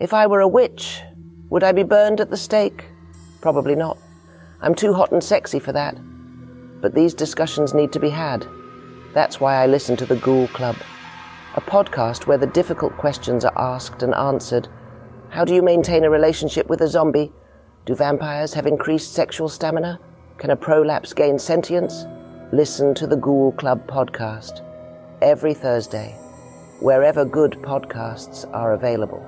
If I were a witch, would I be burned at the stake? Probably not. I'm too hot and sexy for that. But these discussions need to be had. That's why I listen to the Ghoul Club, a podcast where the difficult questions are asked and answered. How do you maintain a relationship with a zombie? Do vampires have increased sexual stamina? Can a prolapse gain sentience? Listen to the Ghoul Club podcast every Thursday, wherever good podcasts are available.